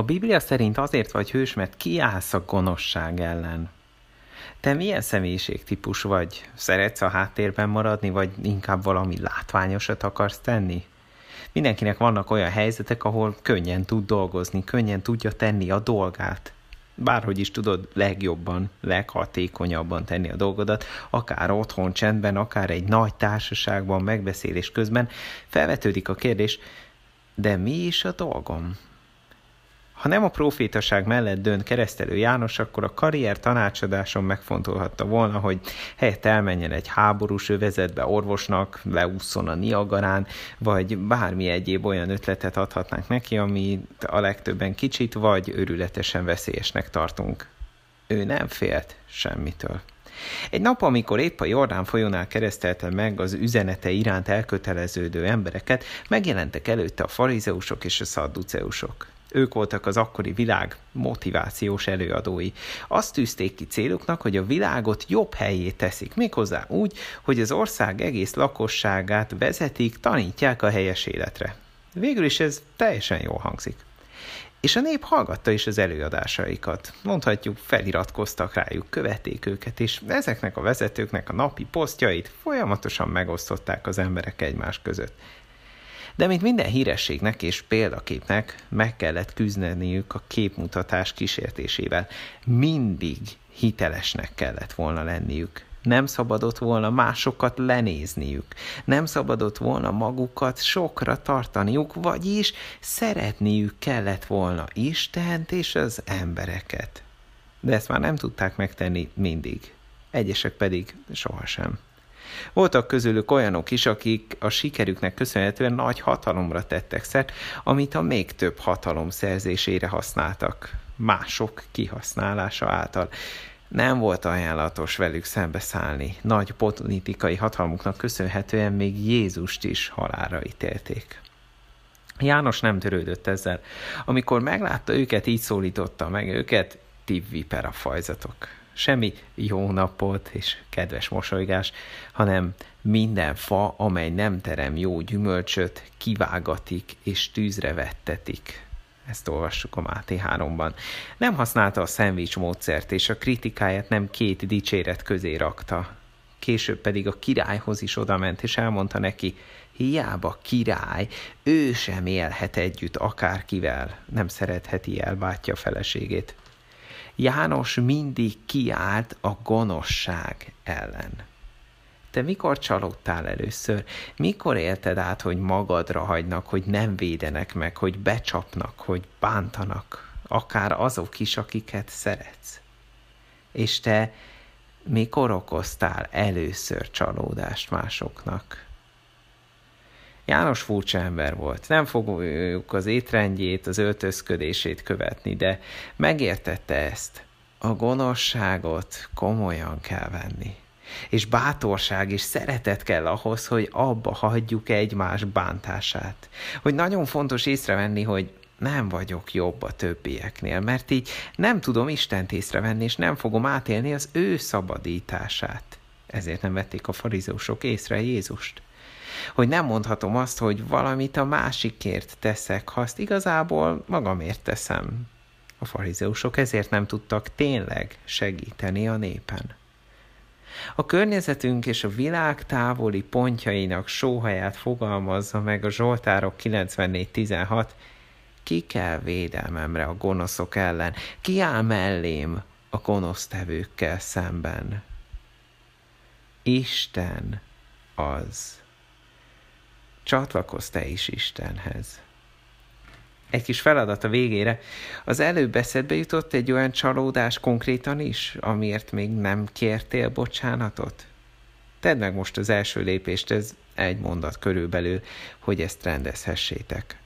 A Biblia szerint azért vagy hős, mert kiállsz a gonoszság ellen. Te milyen személyiségtípus vagy? Szeretsz a háttérben maradni, vagy inkább valami látványosat akarsz tenni? Mindenkinek vannak olyan helyzetek, ahol könnyen tud dolgozni, könnyen tudja tenni a dolgát. Bárhogy is tudod legjobban, leghatékonyabban tenni a dolgodat, akár otthon csendben, akár egy nagy társaságban, megbeszélés közben, felvetődik a kérdés, de mi is a dolgom? Ha nem a profétaság mellett dönt keresztelő János, akkor a karrier tanácsadáson megfontolhatta volna, hogy helyett elmenjen egy háborús övezetbe orvosnak, leúszon a Niagarán, vagy bármi egyéb olyan ötletet adhatnánk neki, amit a legtöbben kicsit vagy örületesen veszélyesnek tartunk. Ő nem félt semmitől. Egy nap, amikor épp a Jordán folyónál keresztelte meg az üzenete iránt elköteleződő embereket, megjelentek előtte a farizeusok és a szadduceusok. Ők voltak az akkori világ motivációs előadói. Azt tűzték ki céluknak, hogy a világot jobb helyé teszik, méghozzá úgy, hogy az ország egész lakosságát vezetik, tanítják a helyes életre. Végül is ez teljesen jól hangzik. És a nép hallgatta is az előadásaikat. Mondhatjuk, feliratkoztak rájuk, követték őket, és ezeknek a vezetőknek a napi posztjait folyamatosan megosztották az emberek egymás között. De mint minden hírességnek és példaképnek meg kellett küzdeniük a képmutatás kísértésével. Mindig hitelesnek kellett volna lenniük. Nem szabadott volna másokat lenézniük. Nem szabadott volna magukat sokra tartaniuk, vagyis szeretniük kellett volna Istent és az embereket. De ezt már nem tudták megtenni mindig. Egyesek pedig sohasem. Voltak közülük olyanok is, akik a sikerüknek köszönhetően nagy hatalomra tettek szert, amit a még több hatalom szerzésére használtak, mások kihasználása által. Nem volt ajánlatos velük szembeszállni. Nagy politikai hatalmuknak köszönhetően még Jézust is halára ítélték. János nem törődött ezzel. Amikor meglátta őket, így szólította meg őket, ti vipera fajzatok semmi jó napot és kedves mosolygás, hanem minden fa, amely nem terem jó gyümölcsöt, kivágatik és tűzre vettetik. Ezt olvassuk a Máté 3-ban. Nem használta a szendvics módszert, és a kritikáját nem két dicséret közé rakta. Később pedig a királyhoz is odament, és elmondta neki, hiába király, ő sem élhet együtt akárkivel, nem szeretheti el bátyja feleségét. János mindig kiállt a gonoszság ellen. Te mikor csalódtál először? Mikor élted át, hogy magadra hagynak, hogy nem védenek meg, hogy becsapnak, hogy bántanak, akár azok is, akiket szeretsz? És te mikor okoztál először csalódást másoknak? János furcsa ember volt. Nem fogjuk az étrendjét, az öltözködését követni, de megértette ezt. A gonoszságot komolyan kell venni. És bátorság és szeretet kell ahhoz, hogy abba hagyjuk egymás bántását. Hogy nagyon fontos észrevenni, hogy nem vagyok jobb a többieknél, mert így nem tudom Istent észrevenni, és nem fogom átélni az ő szabadítását. Ezért nem vették a farizeusok észre Jézust hogy nem mondhatom azt, hogy valamit a másikért teszek, ha azt igazából magamért teszem. A farizeusok ezért nem tudtak tényleg segíteni a népen. A környezetünk és a világ távoli pontjainak sóhaját fogalmazza meg a Zsoltárok 94.16. Ki kell védelmemre a gonoszok ellen? Ki áll mellém a gonosztevőkkel szemben? Isten az. Csatlakozz te is Istenhez. Egy kis feladat a végére. Az előbb eszedbe jutott egy olyan csalódás konkrétan is, amiért még nem kértél bocsánatot? Tedd meg most az első lépést, ez egy mondat körülbelül, hogy ezt rendezhessétek.